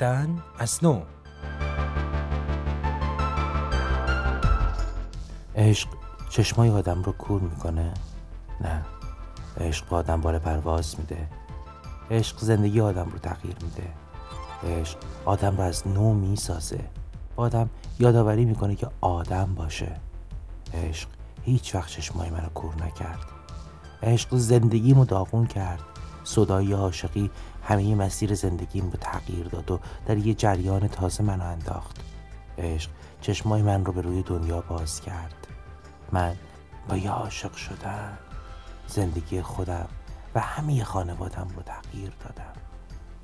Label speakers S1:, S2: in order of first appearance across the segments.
S1: زیستن از نو.
S2: عشق چشمای آدم رو کور می‌کنه؟ نه. عشق با آدم بال پرواز میده. عشق زندگی آدم رو تغییر میده. عشق آدم رو از نو می‌سازه. آدم یادآوری می‌کنه که آدم باشه. عشق هیچ وقت چشمای منو کور نکرد. عشق زندگیمو داغون کرد. صدای عاشقی همه مسیر زندگیم رو تغییر داد و در یه جریان تازه منو انداخت. عشق چشمای من رو به روی دنیا باز کرد. من با یه عاشق شدم زندگی خودم و همه خانوادم رو تغییر دادم.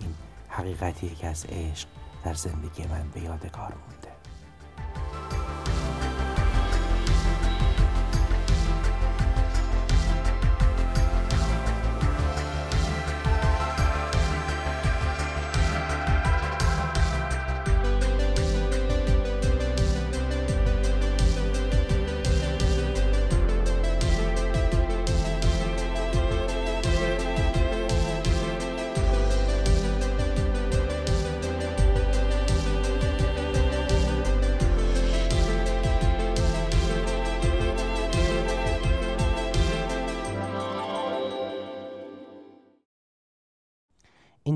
S2: این حقیقتیه که از عشق در زندگی من به یادگار مونده.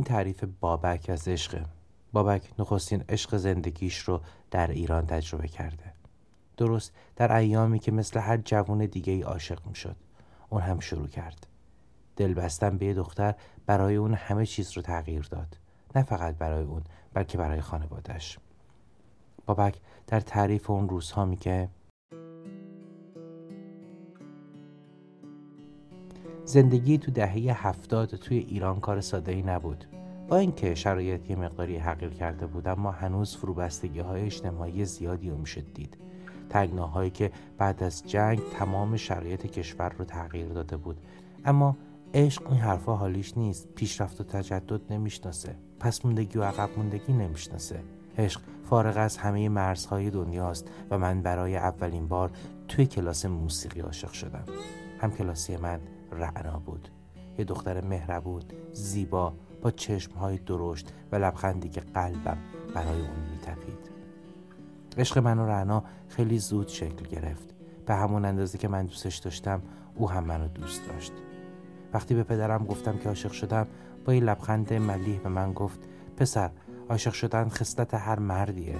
S2: این تعریف بابک از عشقه بابک نخستین عشق زندگیش رو در ایران تجربه کرده. درست در ایامی که مثل هر جوون دیگه ای عاشق می شد اون هم شروع کرد. دل بستن به دختر برای اون همه چیز رو تغییر داد. نه فقط برای اون بلکه برای خانوادش بابک در تعریف اون روزها میگه زندگی تو دهه هفتاد توی ایران کار ساده ای نبود. با اینکه شرایط یه مقداری حقیر کرده بود اما هنوز فروبستگی های اجتماعی زیادی رو می‌شد دید. تنگناهایی که بعد از جنگ تمام شرایط کشور رو تغییر داده بود. اما عشق این حرفا حالیش نیست. پیشرفت و تجدد نمی‌شناسه. پس موندگی و عقب موندگی نمی‌شناسه. عشق فارغ از همه مرزهای دنیاست و من برای اولین بار توی کلاس موسیقی عاشق شدم. هم کلاسی من رعنا بود. یه دختر مهربون زیبا با چشمهای درشت و لبخندی که قلبم برای اون میتپید. عشق من و رعنا خیلی زود شکل گرفت. به همون اندازه که من دوستش داشتم او هم منو دوست داشت. وقتی به پدرم گفتم که عاشق شدم با یه لبخند ملیح به من گفت پسر عاشق شدن خصلت هر مردیه.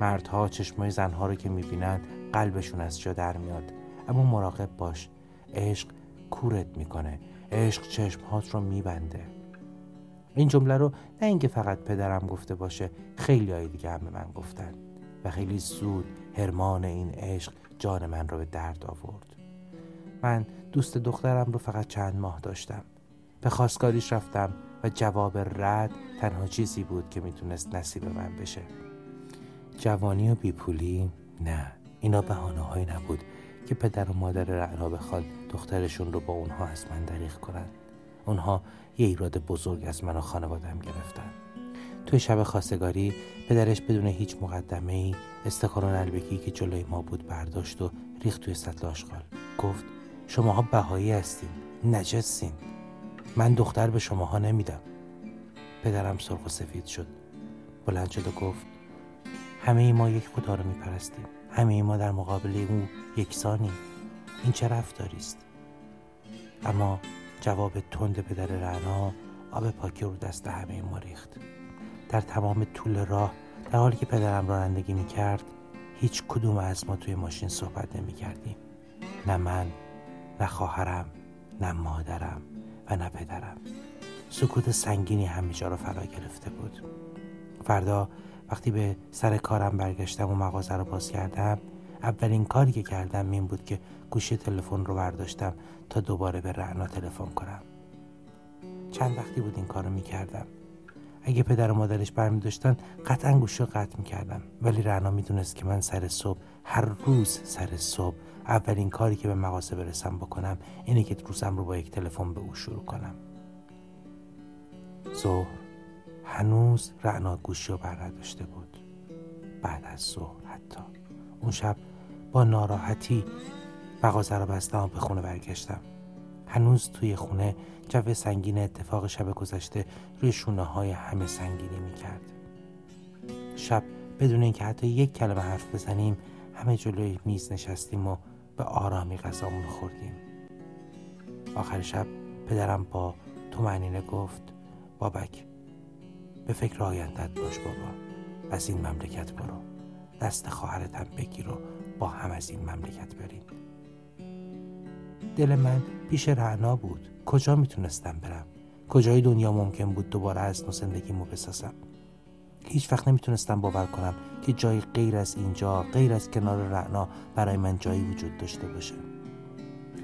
S2: مردها چشمای زنها رو که می‌بینن قلبشون از جا در میاد. اما مراقب باش. عشق کورت می‌کنه. عشق چشمهات رو میبنده. این جمله رو نه اینکه فقط پدرم گفته باشه خیلی های دیگه هم به من گفتن و خیلی زود هرمان این عشق جان من رو به درد آورد. من دوست دخترم رو فقط چند ماه داشتم. به خواستگاریش رفتم و جواب رد تنها چیزی بود که می‌تونست نصیب من بشه. جوانی و بیپولی؟ نه. اینا بهانه نبود. که پدر و مادر رعنا بخوان دخترشون رو با اونها از من دریغ کنن. اونها یه ایراد بزرگ از من و خانوادم گرفتن. توی شب خواستگاری پدرش بدون هیچ مقدمه ای استکان نلبکی که جلوی ما بود برداشت و ریخت توی سطل آشغال. گفت شماها بهایی هستین نجسین من دختر به شماها نمیدم. پدرم سرخ و سفید شد. بلند شد و گفت همه ما یک خدا رو میپرستیم. همه ما در مقابل او یکسانیم. این چه رفتاری است؟ اما جواب تند پدر رعنا آب پاکی رو دست همه ما ریخت. در تمام طول راه در حالی که پدرم رانندگی می کرد هیچ کدوم از ما توی ماشین صحبت نمی کردیم نه من نه خواهرم نه مادرم و نه پدرم. سکوت سنگینی همه جا رو فرا گرفته بود. فردا وقتی به سر کارم برگشتم و مغازه رو باز کردم اولین کاری که کردم این بود که گوشی تلفن رو برداشتم تا دوباره به رعنا تلفن کنم. چند وقتی بود این کارو می‌کردم. اگه پدر و مادرش برمی داشتن قطعا گوشی رو قطع می‌کردم. ولی رعنا می‌دونست که من سر صبح هر روز سر صبح اولین کاری که به مغازه برسم بکنم اینه که روزم رو با یک تلفن به او شروع کنم. ظهر. هنوز رعنا گوشی رو برداشته بود. بعد از ظهر حتی. اون شب با ناراحتی مغازه رو بستم و به خونه برگشتم. هنوز توی خونه جو سنگین اتفاق شب گذشته روی شونه های همه سنگینی می‌کرد. شب بدون اینکه حتی یک کلمه حرف بزنیم همه جلوی میز نشستیم و به آرامی غذامون خوردیم. آخر شب پدرم با تو گفت بابک به فکر آیندت باش بابا. از این مملکت برو. دست خواهرتم بگیر و با هم از این مملکت بریم دل من پیش رعنا بود. کجا می‌تونستم برم؟ کجای دنیا ممکن بود دوباره از نو زندگیمو بسازم؟ هیچ وقت نمی‌تونستم باور کنم که جایی غیر از اینجا غیر از کنار رعنا برای من جایی وجود داشته باشه.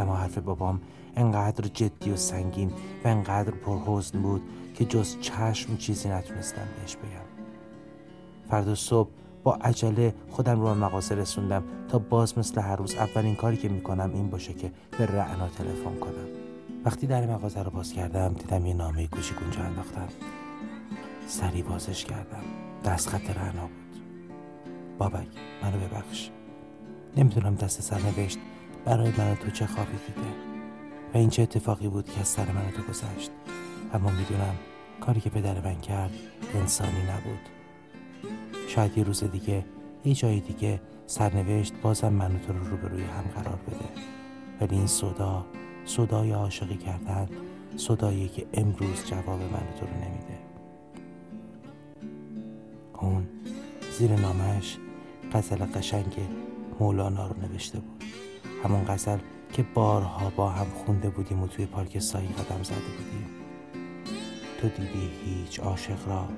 S2: اما حرف بابام انقدر جدی و سنگین و انقدر پرحزن بود که جز چشم چیزی نتونستم بهش بگم. فردا صبح با عجله خودم رو به مغازه رسوندم تا باز مثل هر روز اولین کاری که می‌کنم این باشه که به رعنا تلفن کنم. وقتی در مغازه رو باز کردم دیدم یه نامه کوچیک اونجا انداختم. سری بازش کردم. دست خط رعنا بود. بابک منو ببخش. نمی‌دونم دست سر نوشت برای من تو چه خوابی دیده؟ و این چه اتفاقی بود که از سر من تو گذشت؟ اما می‌دونم کاری که پدر من کرد انسانی نبود. شاید یه روز دیگه یه جای دیگه سرنوشت بازم من تو رو روبروی هم قرار بده. ولی این صدا صدای عاشقی کردن صدایی که امروز جواب من تو رو نمیده. اون زیر نامش غزل قشنگ مولانا رو نوشته بود. همون غزل که بارها با هم خونده بودیم و توی پارک سایی قدم زده بودیم. تو دیدی هیچ عاشق را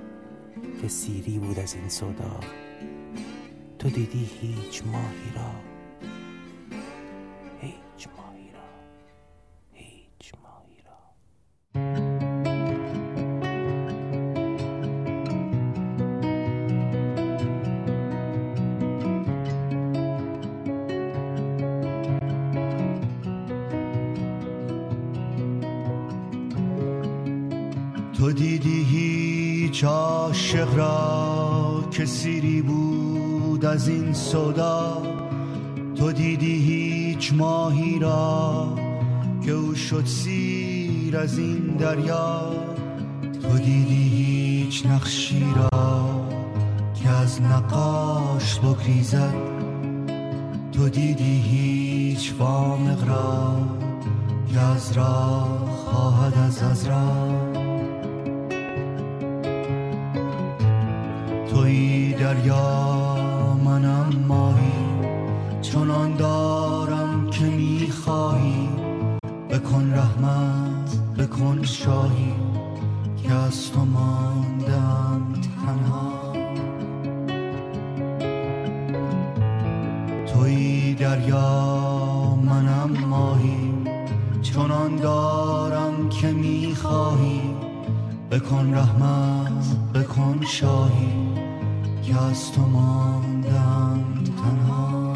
S2: که سیری بود از این صدا تو دیدی هیچ ماهی را
S1: تو دیدی هیچ عاشق را که سیری بود از این صدا تو دیدی هیچ ماهی را که او شد سیر از این دریا؟ تو دیدی هیچ نقشی را که از نقاش بگریزد؟ تو دیدی هیچ وامق را که از راه خواهد از از راه دریا منم ماهی چنان دارم که می‌خواهی. بکن رحمت بکن شاهی که از تو ماندم تنها. توی دریا منم ماهی چنان دارم که می‌خواهی. بکن رحمت بکن شاهی که از تو ماندم تنها.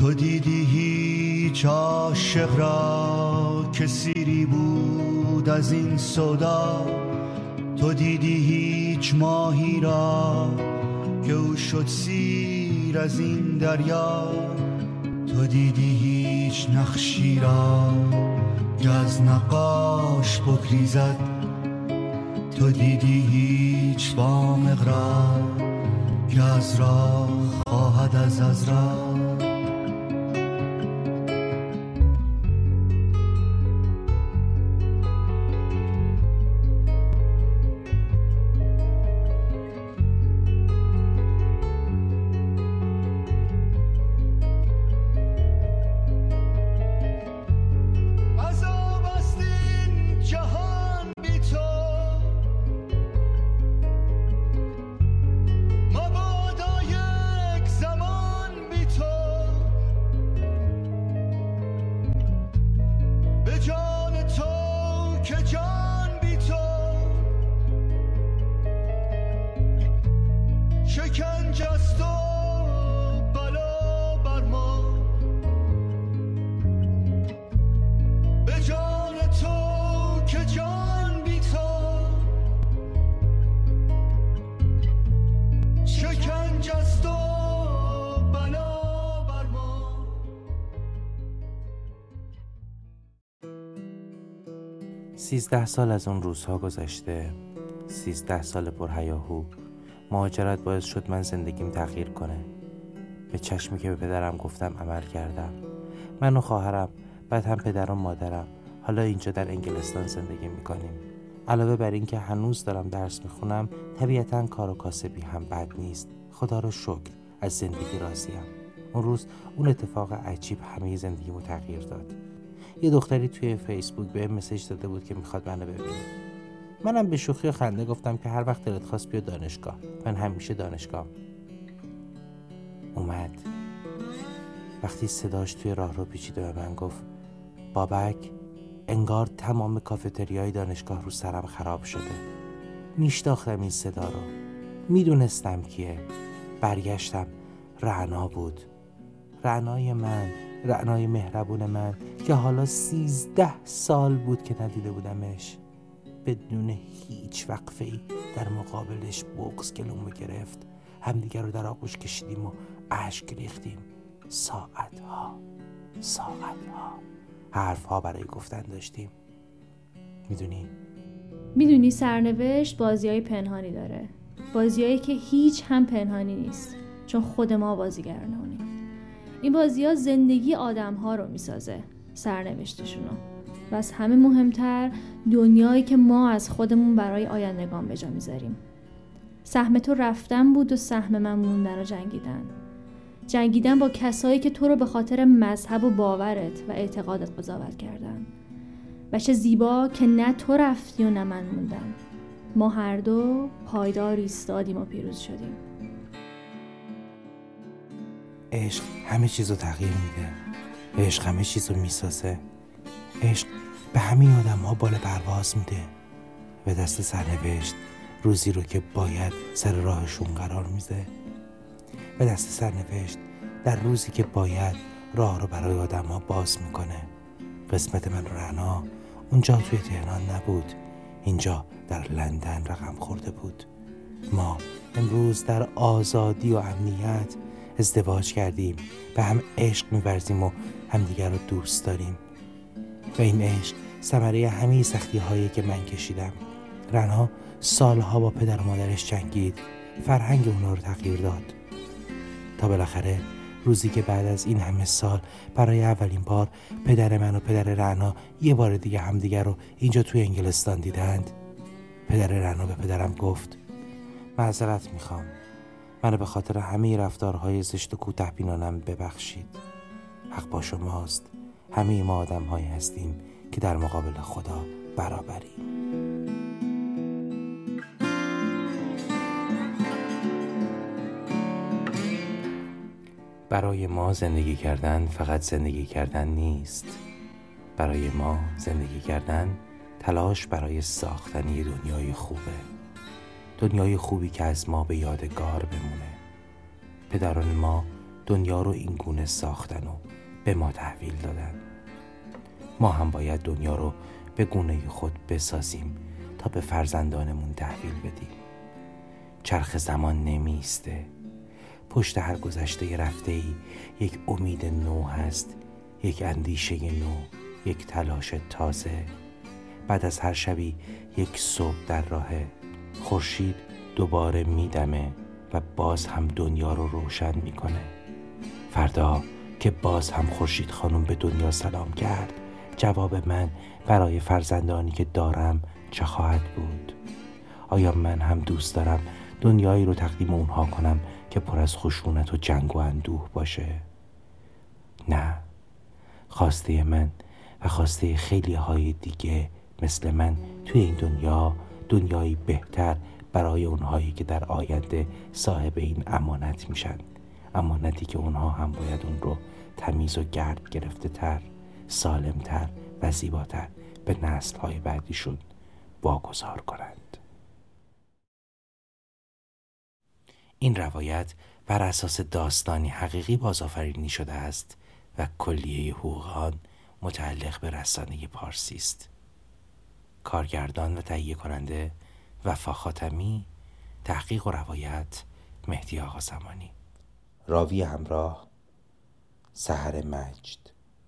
S1: تو دیدی هیچ عاشق را که سیری بود از این صدا تو دیدی هیچ ماهی را که او شد سیر از این دریا. تو دیدی هیچ نقشی را که از نقاش بگریزد. تو دیدی هیچ با مقرار که از راه خواهد از از راه
S2: سیزده سال از اون روزها گذشته. سیزده سال پر هیاهو. مهاجرت باعث شد من زندگیم تغییر کنه. به چشمی که به پدرم گفتم عمل کردم. من و خواهرم بعد هم پدر و مادرم. حالا اینجا در انگلستان زندگی می‌کنیم. علاوه بر اینکه هنوز دارم درس می‌خونم طبیعتا کار و کاسبی هم بد نیست. خدا رو شکر از زندگی راضیم. اون روز اون اتفاق عجیب همه زندگیمو تغییر داد. یه دختری توی فیسبوک به مسیج داده بود که می‌خواد منو ببینه. منم به شوخی و خنده گفتم که هر وقت دلت خواست بیا دانشگاه. من همیشه دانشگاه اومد. وقتی صداش توی راه رو پیچید و به من گفت بابک انگار تمام کافتریای دانشگاه رو سرم خراب شده. میشتاختم این صدا رو. می‌دونستم کیه. برگشتم. رعنا بود. رعنای من رعنای مهربون من که حالا سیزده سال بود که ندیده بودمش. بدون هیچ وقفه ای در مقابلش بغز گلومو گرفت. همدیگر رو در آغوش کشیدیم و اشک ریختیم. ساعت ها ساعت ها حرف ها برای گفتن داشتیم. می‌دونی؟
S3: می‌دونی سرنوشت بازی های پنهانی داره. بازیایی که هیچ هم پنهانی نیست. چون خود ما بازیگرانیم این بازی ها زندگی آدم ها رو می‌سازه سرنوشتشونو. و از همه مهمتر دنیایی که ما از خودمون برای آیندگان به جا می‌ذاریم. سهم تو رفتن بود و سهم من موندن و جنگیدن. جنگیدن با کسایی که تو رو به خاطر مذهب و باورت و اعتقادت قضاوت کردن. و زیبا که نه تو رفتی و نه من موندم. ما هر دو پایدار ایستادیم و پیروز شدیم.
S2: عشق همه چیز رو تغییر میده. عشق همه چیز رو می‌سازه. عشق به همین آدم ها بال پرواز میده. به دست سرنوشت روزی رو که باید سر راهشون قرار میده. به دست سرنوشت در روزی که باید راه رو برای آدم ها باز می‌کنه. قسمت من رعنا اونجا توی تهران نبود. اینجا در لندن رقم خورده بود. ما امروز در آزادی و امنیت ازدواج کردیم به هم عشق میورزیم و همدیگر رو دوست داریم. و این عشق ثمره همه سختی هایی که من کشیدم. رنها سالها با پدر و مادرش جنگید. فرهنگ اونا رو تغییر داد. تا بالاخره روزی که بعد از این همه سال برای اولین بار پدر من و پدر رعنا یه بار دیگه همدیگر رو اینجا توی انگلستان دیدند پدر رعنا به پدرم گفت معذرت می‌خوام. منو به خاطر همه رفتارهای زشت و کوته بینانم ببخشید. حق با شماست. همه ما آدم هایی هستیم که در مقابل خدا برابریم. برای ما زندگی کردن فقط زندگی کردن نیست. برای ما زندگی کردن تلاش برای ساختن دنیای خوبه. دنیای خوبی که از ما به یادگار بمونه. پدران ما دنیا رو این گونه ساختن و به ما تحویل دادن. ما هم باید دنیا رو به گونه خود بسازیم تا به فرزندانمون تحویل بدیم. چرخ زمان نمیسته. پشت هر گذشته رفته ای یک امید نو هست یک اندیشه نو یک تلاش تازه. بعد از هر شبی یک صبح در راه خورشید دوباره میدمه و باز هم دنیا رو روشن می‌کنه. فردا که باز هم خورشید خانم به دنیا سلام کرد جواب من برای فرزندانی که دارم چه خواهد بود؟ آیا من هم دوست دارم دنیایی رو تقدیم اونها کنم که پر از خشونت و جنگ و اندوه باشه؟ نه. خواسته من و خواسته خیلی های دیگه مثل من توی این دنیا دنیایی بهتر برای اونهایی که در آینده صاحب این امانت میشن. امانتی که اونها هم باید اون رو تمیز و گرد گرفته تر سالمتر و زیباتر به نسل های بعدیشون واگذار کنند. این روایت بر اساس داستانی حقیقی بازآفرینی شده است و کلیه حقوق متعلق به رسانه پارسی است. کارگردان و تهیه کننده وفا خاتمی تحقیق و روایت مهدی آقا زمانی. راوی همراه سهر مجد.